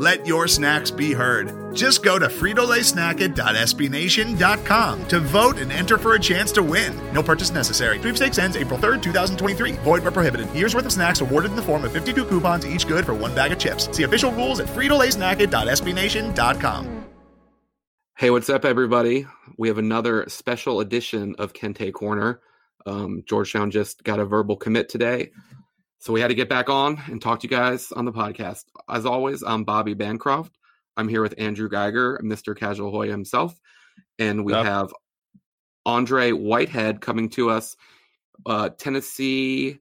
Let your snacks be heard. Just go to fritolaysnacket.sbnation.com to vote and enter for a chance to win. No purchase necessary. Sweepstakes ends April 3rd, 2023. Void where prohibited. Year's worth of snacks awarded in the form of 52 coupons, each good for one bag of chips. See official rules at fritolaysnacket.sbnation.com. Hey, what's up, everybody? We have another special edition of Kente Corner. Um, Georgetown just got a verbal commit today. So we had to get back on and talk to you guys on the podcast. As always, I'm Bobby Bancroft. I'm here with Andrew Geiger, Mr. Casual Hoya himself. And we yep. have Andre Whitehead coming to us, uh, Tennessee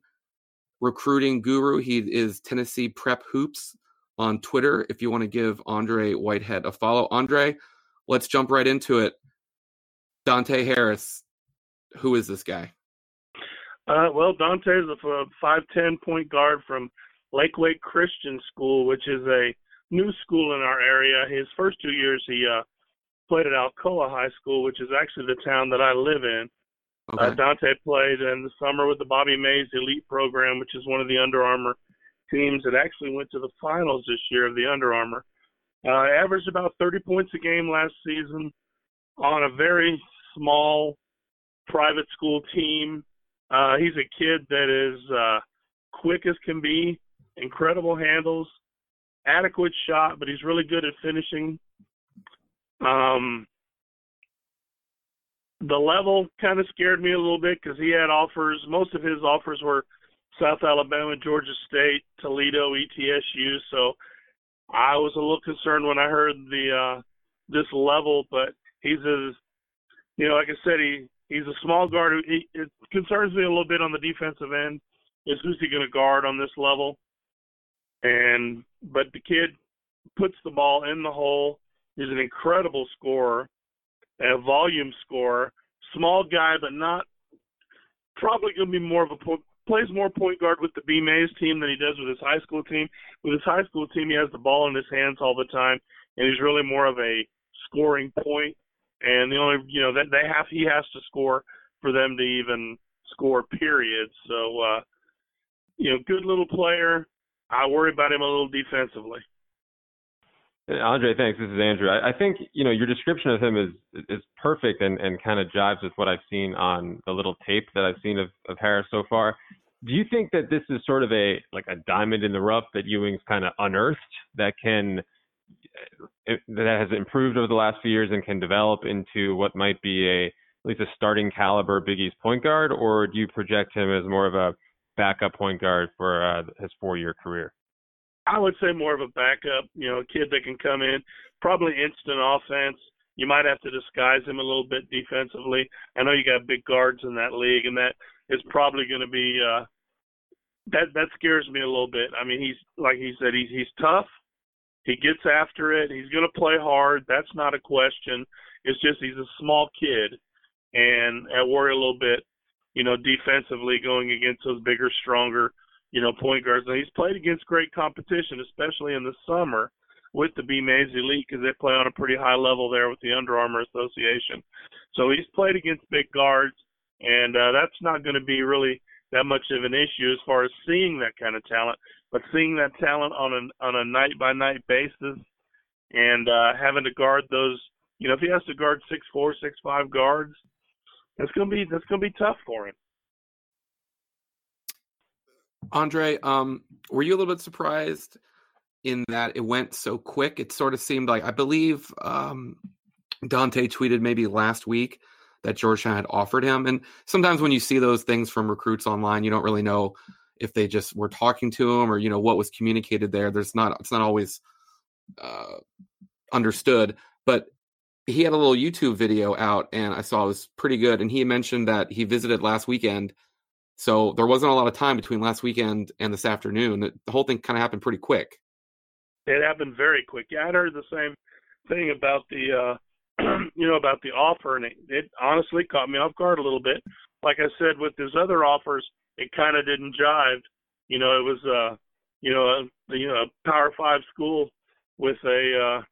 recruiting guru. He is Tennessee Prep Hoops on Twitter. If you want to give Andre Whitehead a follow, Andre, let's jump right into it. Dante Harris, who is this guy? Uh, well, Dante is a five-ten point guard from Lakeway Christian School, which is a new school in our area. His first two years, he uh, played at Alcoa High School, which is actually the town that I live in. Uh, okay. Uh, Dante played in the summer with the Bobby Mays Elite Program, which is one of the Under Armour teams that actually went to the finals this year of the Under Armour. Uh, averaged about 30 points a game last season on a very small private school team. Uh, he's a kid that is uh, quick as can be, incredible handles, adequate shot, but he's really good at finishing. Um, the level kind of scared me a little bit because he had offers. Most of his offers were South Alabama, Georgia State, Toledo, ETSU. So I was a little concerned when I heard the uh, this level, but he's as you know, like I said, he He's a small guard. Who, it concerns me a little bit on the defensive end. Is who's he going to guard on this level? And but the kid puts the ball in the hole. He's an incredible scorer, a volume scorer. Small guy, but not probably going to be more of a po- plays more point guard with the B Mays team than he does with his high school team. With his high school team, he has the ball in his hands all the time, and he's really more of a scoring point and the only you know that they have he has to score for them to even score. Period. So uh, you know, good little player. I worry about him a little defensively. Andre, thanks. This is Andrew. I, I think you know your description of him is is perfect and, and kind of jives with what I've seen on the little tape that I've seen of, of Harris so far. Do you think that this is sort of a like a diamond in the rough that Ewing's kind of unearthed that can that has improved over the last few years and can develop into what might be a at least a starting caliber Big East point guard, or do you project him as more of a backup point guard for uh, his four-year career? I would say more of a backup. You know, a kid that can come in, probably instant offense. You might have to disguise him a little bit defensively. I know you got big guards in that league, and that is probably going to be uh, that that scares me a little bit. I mean, he's like he said, he's he's tough. He gets after it. He's going to play hard. That's not a question. It's just he's a small kid, and I worry a little bit, you know, defensively going against those bigger, stronger, you know, point guards. And he's played against great competition, especially in the summer with the B Mays Elite because they play on a pretty high level there with the Under Armour Association. So he's played against big guards, and uh, that's not going to be really that much of an issue as far as seeing that kind of talent. But seeing that talent on a on a night by night basis, and uh, having to guard those, you know, if he has to guard six four, six five guards, that's gonna be that's gonna be tough for him. Andre, um, were you a little bit surprised in that it went so quick? It sort of seemed like I believe um, Dante tweeted maybe last week that Georgetown had offered him. And sometimes when you see those things from recruits online, you don't really know if they just were talking to him or you know what was communicated there. There's not it's not always uh, understood, but he had a little YouTube video out and I saw it was pretty good. And he mentioned that he visited last weekend. So there wasn't a lot of time between last weekend and this afternoon. The whole thing kind of happened pretty quick. it happened very quick. Yeah, I'd heard the same thing about the uh you know about the offer, and it, it honestly caught me off guard a little bit. Like I said, with his other offers, it kind of didn't jive. You know, it was uh you know a you know a Power Five school with a uh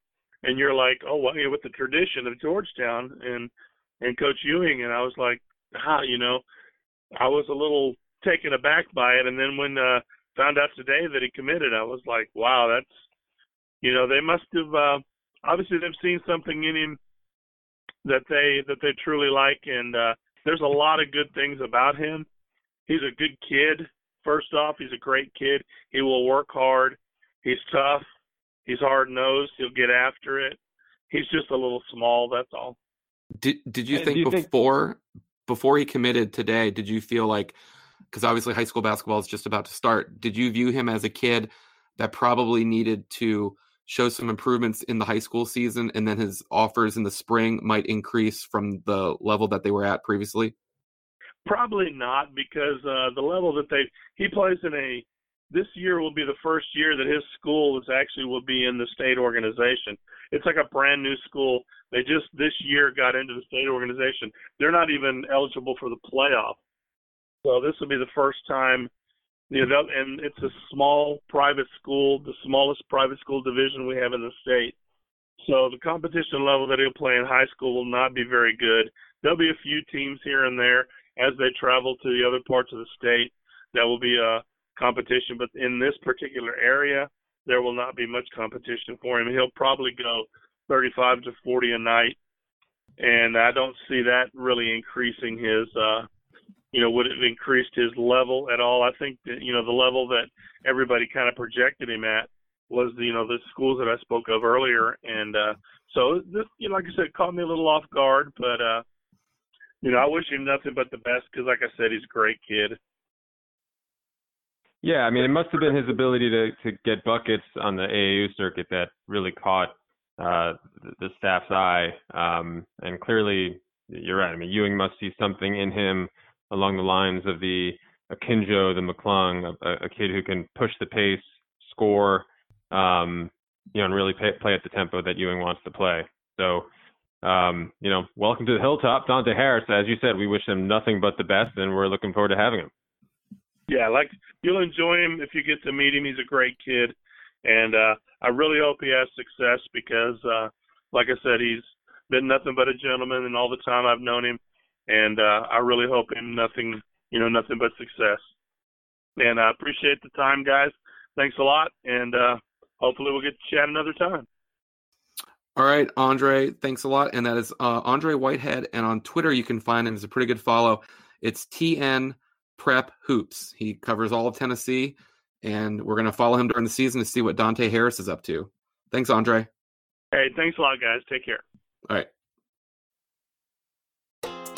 and you're like, oh, well, with the tradition of Georgetown and and Coach Ewing, and I was like, ah, you know, I was a little taken aback by it, and then when uh, found out today that he committed, I was like, wow, that's, you know, they must have uh, obviously they've seen something in him that they that they truly like, and uh, there's a lot of good things about him. He's a good kid. First off, he's a great kid. He will work hard. He's tough. He's hard nosed. He'll get after it. He's just a little small. That's all. Did Did you think you before think... before he committed today? Did you feel like because obviously high school basketball is just about to start? Did you view him as a kid that probably needed to show some improvements in the high school season, and then his offers in the spring might increase from the level that they were at previously? Probably not, because uh, the level that they he plays in a this year will be the first year that his school is actually will be in the state organization. It's like a brand new school. They just this year got into the state organization. They're not even eligible for the playoff. So this will be the first time, you know, and it's a small private school, the smallest private school division we have in the state. So the competition level that he'll play in high school will not be very good. There'll be a few teams here and there as they travel to the other parts of the state that will be a competition, but in this particular area, there will not be much competition for him. He'll probably go 35 to 40 a night, and I don't see that really increasing his, uh, you know, would have increased his level at all. I think that, you know, the level that everybody kind of projected him at was, you know, the schools that I spoke of earlier. And uh, so, this, you know, like I said, caught me a little off guard, but, uh, you know, I wish him nothing but the best because, like I said, he's a great kid. Yeah, I mean, it must have been his ability to to get buckets on the AAU circuit that really caught uh, the, staff's eye. Um, and clearly, you're right. I mean, Ewing must see something in him along the lines of the Akinjo, the McClung, a, a kid who can push the pace, score, um, you know, and really pay, play at the tempo that Ewing wants to play. So, um, you know, welcome to the hilltop, Dante Harris. As you said, we wish him nothing but the best, and we're looking forward to having him. Yeah, like you'll enjoy him if you get to meet him. He's a great kid, and uh, I really hope he has success because, uh, like I said, he's been nothing but a gentleman, and all the time I've known him, and uh, I really hope him nothing, you know, nothing but success. And I appreciate the time, guys. Thanks a lot, and uh, hopefully we'll get to chat another time. All right, Andre, thanks a lot. And that is uh, Andre Whitehead. And on Twitter, you can find him. It's a pretty good follow. It's TN Prep Hoops. He covers all of Tennessee, and we're going to follow him during the season to see what Dante Harris is up to. Thanks, Andre. Hey, thanks a lot, guys. Take care. All right.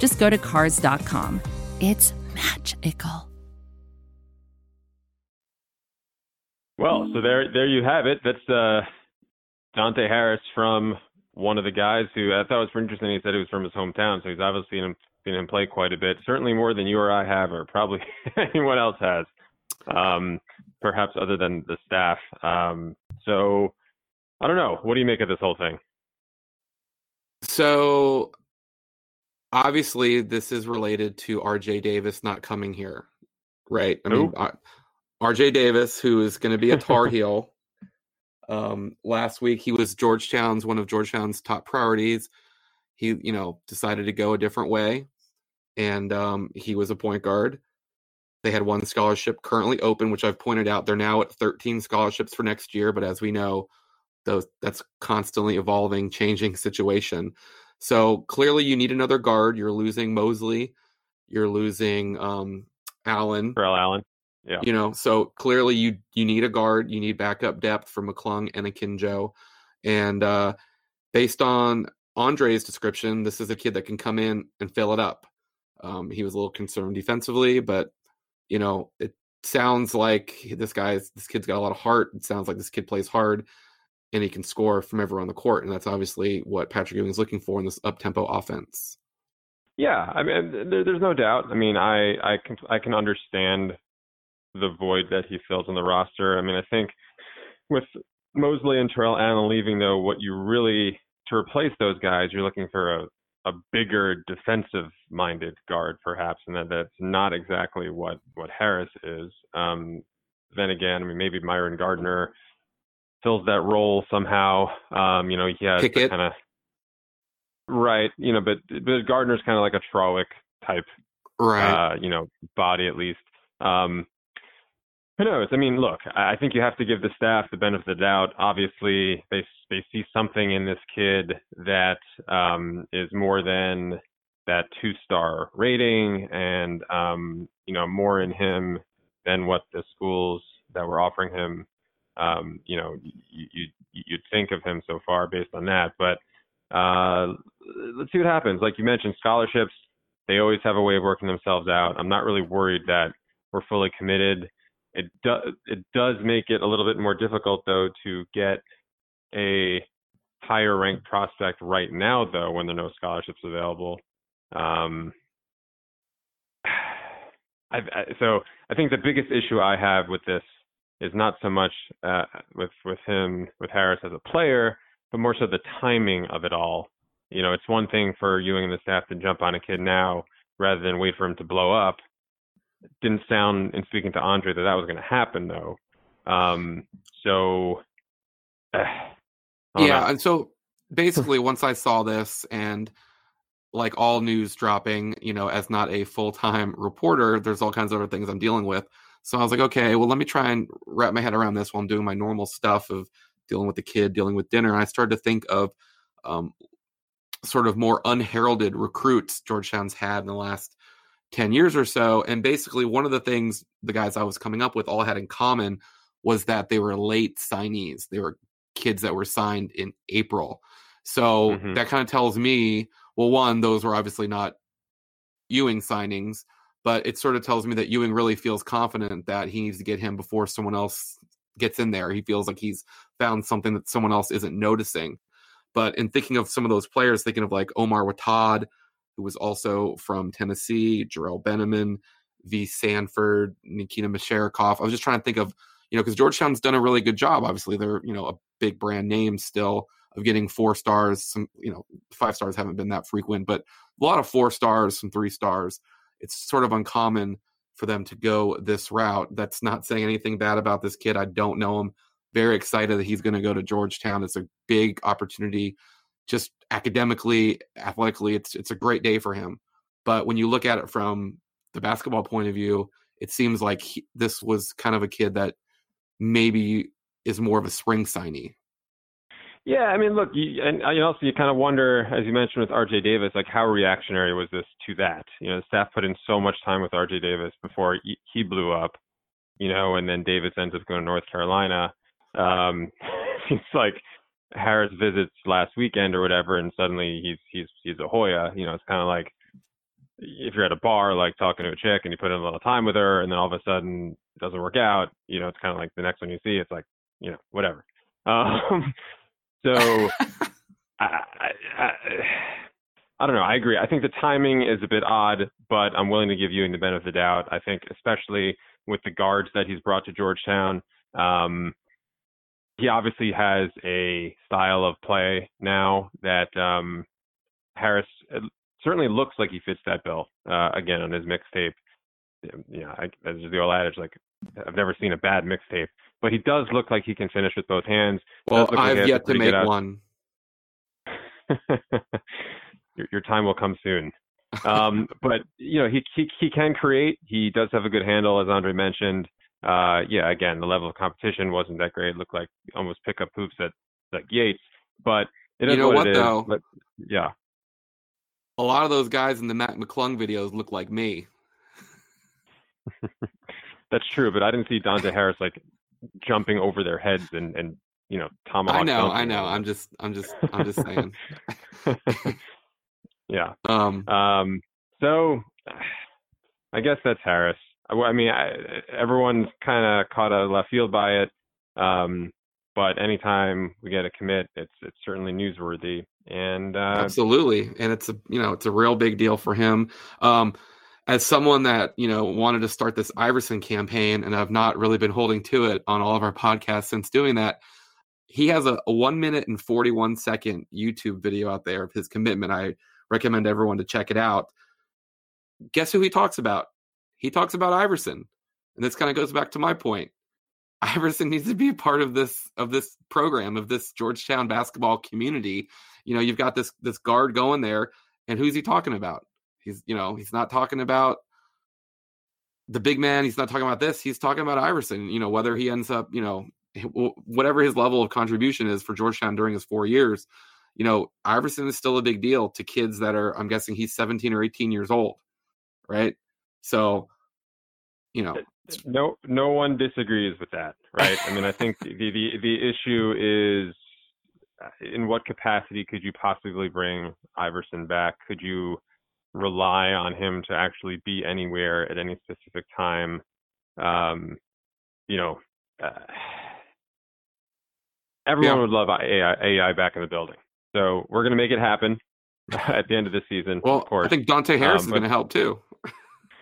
just go to Cars.com. It's magical. Well, so there, there you have it. That's uh, Dante Harris from one of the guys who I thought was pretty interesting. He said he was from his hometown, so he's obviously seen him, seen him play quite a bit. Certainly more than you or I have, or probably anyone else has. Um, perhaps other than the staff. Um, so I don't know. What do you make of this whole thing? So obviously, this is related to R.J. Davis not coming here, right? I mean, RJ Davis, who is going to be a Tar Heel. um, last week, he was Georgetown's one of Georgetown's top priorities. He, you know, decided to go a different way, and um, he was a point guard. They had one scholarship currently open, which I've pointed out. They're now at 13 scholarships for next year, but as we know, those that's constantly evolving, changing situation. So clearly, you need another guard. You're losing Mosely. You're losing um, Allen. Terrell Allen. Yeah. You know, so clearly you you need a guard, you need backup depth for McClung and Akinjo. And uh, based on Andre's description, this is a kid that can come in and fill it up. Um, he was a little concerned defensively, but you know, it sounds like this guy's this kid's got a lot of heart. It sounds like this kid plays hard and he can score from everywhere on the court, and that's obviously what Patrick Ewing is looking for in this up tempo offense. Yeah, I mean, there, there's no doubt. I mean, I I can I can understand the void that he fills in the roster. I mean, I think with Mosely and Terrell Allen leaving, though, what you really to replace those guys, you're looking for a a bigger defensive minded guard perhaps and that that's not exactly what what Harris is um then again I mean maybe Myron Gardner fills that role somehow um you know he has kind of right you know but but Gardner's kind of like a Trawick type right uh you know body at least um who knows? I mean, look, I think you have to give the staff the benefit of the doubt. Obviously, they they see something in this kid that um, is more than that two star rating, and um, you know more in him than what the schools that were offering him, um, you know, you, you you'd think of him so far based on that. But uh, let's see what happens. Like you mentioned, scholarships they always have a way of working themselves out. I'm not really worried that we're fully committed it does it does make it a little bit more difficult though to get a higher ranked prospect right now though when there are no scholarships available. Um, I, so I think the biggest issue I have with this is not so much uh, with with him with Harris as a player, but more so the timing of it all. You know, it's one thing for Ewing and the staff to jump on a kid now rather than wait for him to blow up didn't sound in speaking to Andre that that was going to happen though. Um, so uh, yeah, know. and so basically once I saw this and like all news dropping, you know, as not a full-time reporter, there's all kinds of other things I'm dealing with. So I was like, okay, well, let me try and wrap my head around this while I'm doing my normal stuff of dealing with the kid, dealing with dinner. And I started to think of um, sort of more unheralded recruits Georgetown's had in the last 10 years or so. And basically, one of the things the guys I was coming up with all had in common was that they were late signees. They were kids that were signed in April. So mm-hmm. that kind of tells me, well, one, those were obviously not Ewing signings, but it sort of tells me that Ewing really feels confident that he needs to get him before someone else gets in there. He feels like he's found something that someone else isn't noticing. But in thinking of some of those players, thinking of like Omar Wattad, who was also from Tennessee, Jarrell Benjamin, V. Sanford, Nikita Mescheriakov. I was just trying to think of, you know, because Georgetown's done a really good job. Obviously, they're, you know, a big brand name still of getting four stars. Some, you know, five stars haven't been that frequent, but a lot of four stars, some three stars. It's sort of uncommon for them to go this route. That's not saying anything bad about this kid. I don't know him. Very excited that he's going to go to Georgetown. It's a big opportunity just academically, athletically, it's it's a great day for him. But when you look at it from the basketball point of view, it seems like he, this was kind of a kid that maybe is more of a spring signee. Yeah, I mean, look, you, and you also you kind of wonder, as you mentioned with R.J. Davis, like how reactionary was this to that? You know, the staff put in so much time with R.J. Davis before he, he blew up, you know, and then Davis ends up going to North Carolina. Um, it's like Harris visits last weekend or whatever, and suddenly he's he's he's a Hoya. You know, it's kind of like if you're at a bar, like talking to a chick, and you put in a little time with her, and then all of a sudden it doesn't work out. You know, it's kind of like the next one you see, it's like you know whatever. Um, so I, I, I don't know. I agree. I think the timing is a bit odd, but I'm willing to give you the benefit of the doubt. I think, especially with the guards that he's brought to Georgetown, um, he obviously has a style of play now that um, Harris certainly looks like he fits that bill. Uh, again, on his mixtape, yeah, I, just the old adage. Like I've never seen a bad mixtape, but he does look like he can finish with both hands. Well, I've like yet to make one. your, your time will come soon. um, but you know, he, he he can create. He does have a good handle, as Andre mentioned uh, yeah, again, the level of competition wasn't that great. It looked like almost pick up hoops at like Yates, but it is you know what, what it though? Is. But, yeah, a lot of those guys in the Mac McClung videos look like me. That's true, but I didn't see Dante Harris like jumping over their heads and, and you know tomahawk. I know, I know. I'm just, I'm just, I'm just saying. yeah. Um, Um, so I guess that's Harris. I, I mean, I, everyone's kind of caught a left field by it. Um, but anytime we get a commit, it's it's certainly newsworthy. And uh, Absolutely, and it's a you know it's a real big deal for him. Um, as someone that you know wanted to start this Iverson campaign, and I've not really been holding to it on all of our podcasts since doing that. He has a, a one minute and forty one second YouTube video out there of his commitment. I recommend everyone to check it out. Guess who he talks about? He talks about Iverson, and this kind of goes back to my point. Iverson needs to be a part of this of this program of this Georgetown basketball community. You know, you've got this this guard going there, and who's he talking about? He's you know he's not talking about the big man. He's not talking about this. He's talking about Iverson. You know, whether he ends up you know whatever his level of contribution is for Georgetown during his four years. You know, Iverson is still a big deal to kids that are. I'm guessing he's 17 or 18 years old, right? So, you know, no no one disagrees with that, right? I mean, I think the the the issue is uh, in what capacity could you possibly bring Iverson back? Could you rely on him to actually be anywhere at any specific time? Um, you know, uh, everyone Yeah. would love AI, AI back in the building. So we're going to make it happen at the end of the season, well, of course. I think Dante Harris Um, is going to help too.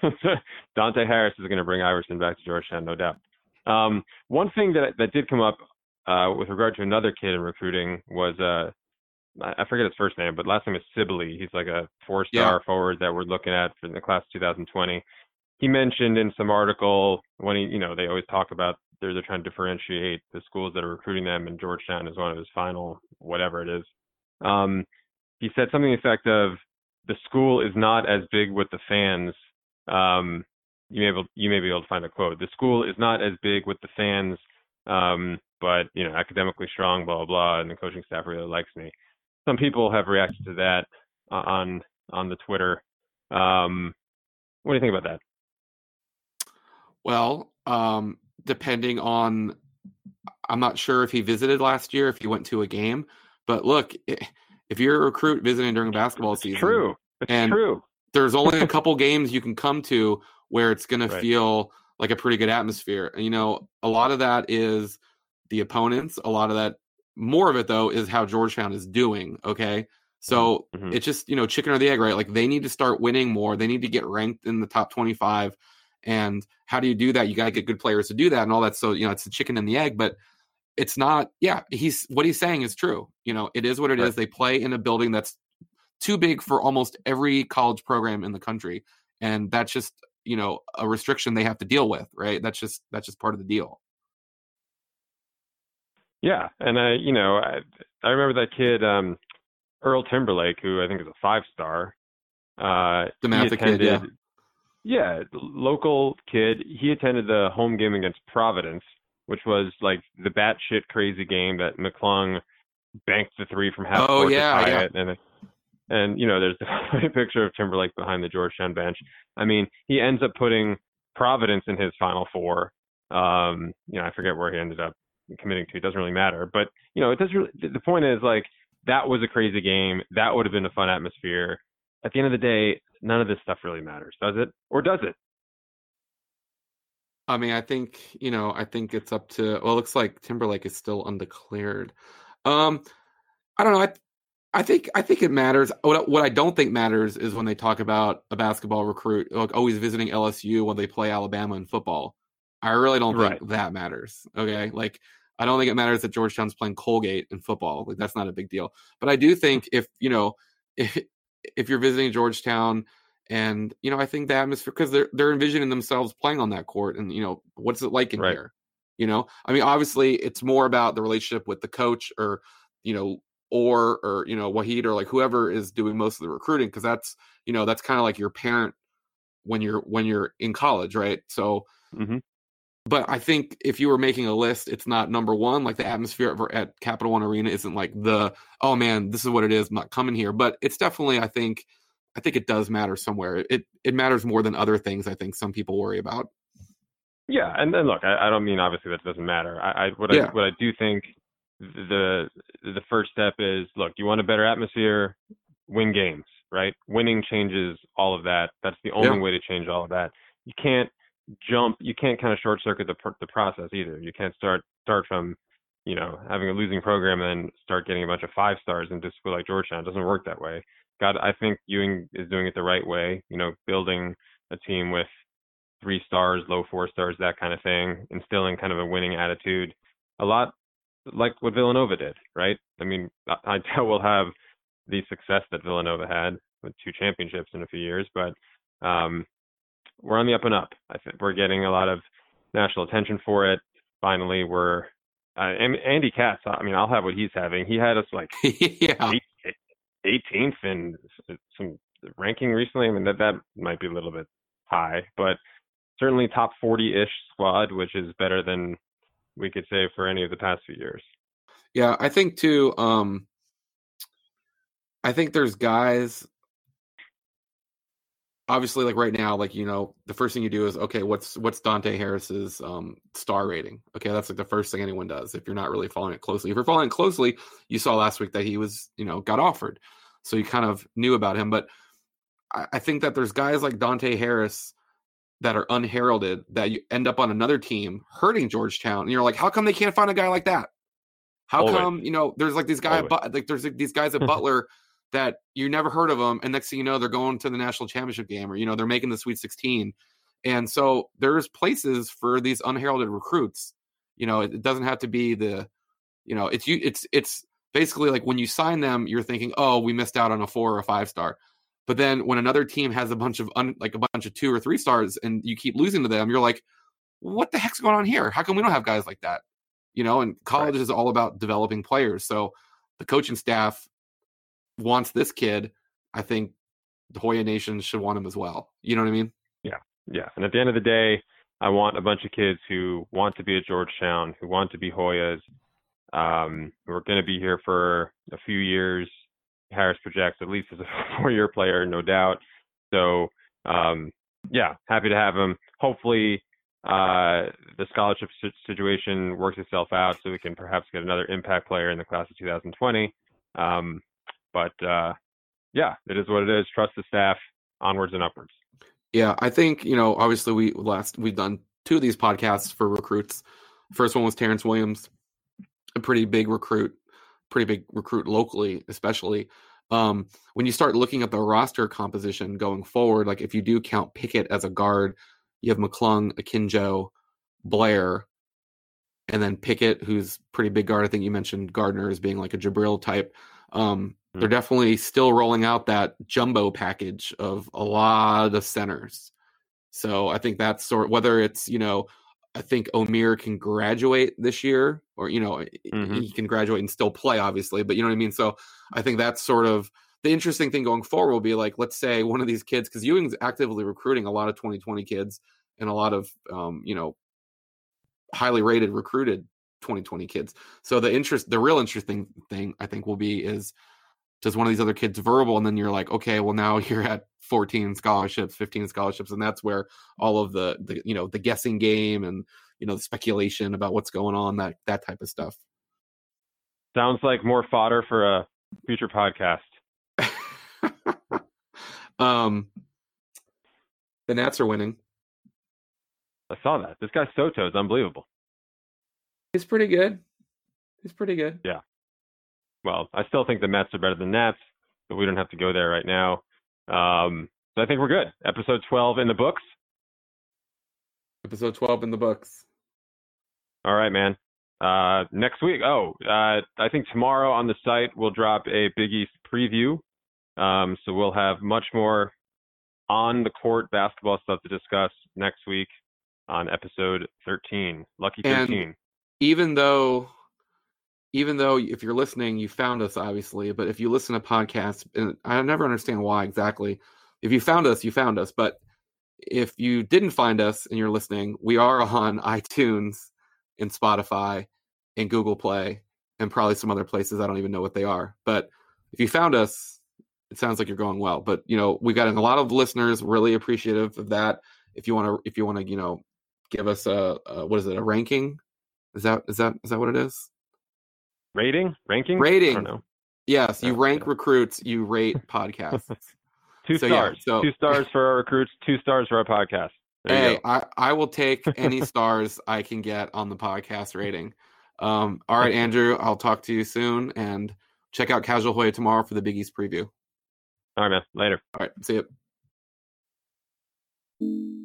Dante Harris is going to bring Iverson back to Georgetown, no doubt. Um, one thing that that did come up uh, with regard to another kid in recruiting was uh, I forget his first name, but last name is Sibley. He's like a four-star forward that we're looking at for the class 2020. He mentioned in some article when he, you know, they always talk about they're they're trying to differentiate the schools that are recruiting them, and Georgetown is one of his final whatever it is. Um, he said something to the effect of the school is not as big with the fans um, you may be able, you may be able to find a quote. The school is not as big with the fans, um, but you know, academically strong, blah blah blah, and the coaching staff really likes me. Some people have reacted to that uh, on on the Twitter. Um, what do you think about that? Well, um, depending on, I'm not sure if he visited last year, if he went to a game, but look, if you're a recruit visiting during basketball It's season, true. It's And- true. there's only a couple games you can come to where it's going Right. to feel like a pretty good atmosphere. You know, a lot of that is the opponents. A lot of that, more of it though, is how Georgetown is doing. Okay. So Mhm. it's just, you know, chicken or the egg, right? Like they need to start winning more. They need to get ranked in the top 25. And how do you do that? You got to get good players to do that and all that. So, you know, it's the chicken and the egg, but it's not, yeah, he's what he's saying is true. You know, it is what it is. Right. They play in a building that's too big for almost every college program in the country. And that's just, you know, a restriction they have to deal with, right? That's just that's just part of the deal. Yeah, and I, you know, I, I remember that kid, um, Earl Timberlake, who I think is a five star. Uh, The he Matha kid, yeah. attended- yeah, local kid. He attended the home game against Providence, which was like the batshit crazy game that McClung banked the three from half Oh, court yeah, to tie yeah. it, and and you know, there's a picture of Timberlake behind the Georgetown bench. I mean, he ends up putting Providence in his final four. Um, you know, I forget where he ended up committing to. It doesn't really matter. But you know, it does really. The point is like that was a crazy game. That would have been a fun atmosphere. At the end of the day, none of this stuff really matters, does it? Or does it? I mean, I think, you know, I think it's up to well, it looks like Timberlake is still undeclared. Um I don't know. I I think I think it matters. What what I don't think matters is when they talk about a basketball recruit like always visiting LSU when they play Alabama in football. I really don't think Right. that matters. Okay? Like I don't think it matters that Georgetown's playing Colgate in football. Like that's not a big deal. But I do think if, you know, if if you're visiting Georgetown and you know, I think the atmosphere because they're they're envisioning themselves playing on that court, and you know, what's it like in Right. here? You know, I mean, obviously, it's more about the relationship with the coach, or you know, or or you know, Wahid, or like whoever is doing most of the recruiting, because that's you know, that's kind of like your parent when you're when you're in college, right? So, Mhm. But I think if you were making a list, it's not number one. Like the atmosphere at- at Capital One Arena isn't like the oh man, this is what it is. I'm not coming here, but it's definitely I think I think it does matter somewhere. It it matters more than other things. I think some people worry about. Yeah, and then look, I, I don't mean obviously that doesn't matter. I, I what Yeah. I what I do think the the first step is look, you want a better atmosphere, win games, right? Winning changes all of that. That's the only yeah. way to change all of that. You can't jump, you can't kind of short circuit the the process either. You can't start start from you know having a losing program and then start getting a bunch of five stars into school like Georgetown. It doesn't work that way. God, I think Ewing is doing it the right way. You know, building a team with three stars, low four stars, that kind of thing, instilling kind of a winning attitude. A lot like what Villanova did, right? I mean, I doubt we'll have the success that Villanova had with two championships in a few years, but um, we're on the up and up. I think we're getting a lot of national attention for it. Finally, we're uh, Andy Katz. I mean, I'll have what he's having. He had us like yeah. 18th in some ranking recently. I mean, that that might be a little bit high, but certainly top 40-ish squad, which is better than we could say for any of the past few years. Yeah, I think too. Um, I think there's guys. Obviously, like right now, like you know, the first thing you do is okay, what's what's Dante Harris's um, star rating? Okay, that's like the first thing anyone does if you're not really following it closely. If you're following closely, you saw last week that he was, you know, got offered, so you kind of knew about him. But I, I think that there's guys like Dante Harris that are unheralded that you end up on another team hurting Georgetown, and you're like, how come they can't find a guy like that? How Always. come you know there's like these guys but like there's like these guys at Butler that you never heard of them, and next thing you know they're going to the national championship game, or you know they're making the Sweet 16, and so there's places for these unheralded recruits. You know, it, it doesn't have to be the, you know, it's you it's it's basically like when you sign them, you're thinking, oh, we missed out on a four or a five star. But then when another team has a bunch of un, like a bunch of two or three stars and you keep losing to them, you're like, what the heck's going on here? How come we don't have guys like that? You know, and college right. is all about developing players. So the coaching staff wants this kid. I think the Hoya Nation should want him as well. You know what I mean? Yeah. Yeah. And at the end of the day, I want a bunch of kids who want to be at Georgetown, who want to be Hoyas, um, who are going to be here for a few years, Harris projects at least as a four-year player, no doubt. So um, yeah, happy to have him. Hopefully, uh, the scholarship situation works itself out, so we can perhaps get another impact player in the class of 2020. Um, but uh, yeah, it is what it is. Trust the staff. Onwards and upwards. Yeah, I think you know. Obviously, we last we've done two of these podcasts for recruits. First one was Terrence Williams, a pretty big recruit pretty big recruit locally, especially. Um, when you start looking at the roster composition going forward, like if you do count Pickett as a guard, you have McClung, Akinjo, Blair, and then Pickett, who's pretty big guard. I think you mentioned Gardner as being like a Jabril type. Um, mm-hmm. They're definitely still rolling out that jumbo package of a lot of centers. So I think that's sort whether it's you know I think Omer can graduate this year, or you know, mm-hmm. he can graduate and still play, obviously. But you know what I mean. So I think that's sort of the interesting thing going forward. Will be like, let's say one of these kids, because Ewing's actively recruiting a lot of 2020 kids and a lot of um, you know highly rated recruited 2020 kids. So the interest, the real interesting thing I think will be is does one of these other kids verbal? And then you're like okay well now you're at 14 scholarships 15 scholarships and that's where all of the the you know the guessing game and you know the speculation about what's going on that that type of stuff. Sounds like more fodder for a future podcast. Um the nats are winning. I saw that. This guy Soto is unbelievable he's pretty good he's pretty good yeah well, I still think the Mets are better than Nats, but we don't have to go there right now. Um, so I think we're good. Episode 12 in the books. Episode 12 in the books. All right, man. Uh, next week, oh, uh, I think tomorrow on the site we'll drop a Big East preview. Um, so we'll have much more on the court basketball stuff to discuss next week on episode 13. Lucky 13. And even though even though if you're listening, you found us obviously, but if you listen to podcasts, and I never understand why exactly. If you found us, you found us. But if you didn't find us and you're listening, we are on iTunes and Spotify and Google Play and probably some other places. I don't even know what they are. But if you found us, it sounds like you're going well. But you know, we've gotten a lot of listeners, really appreciative of that. If you want to, if you want to, you know, give us a, a what is it, a ranking? Is that is that is that what it is? rating, ranking, rating. I don't know. Yes, you rank okay. recruits, you rate podcasts. Two So, yeah, stars. so- Two stars for our recruits. Two stars for our podcast. There hey. I, I will take any stars I can get on the podcast rating. Um, all right, Andrew, I'll talk to you soon and check out Casual Hoya tomorrow for the Big East preview. All right, man. Later. All right, see you.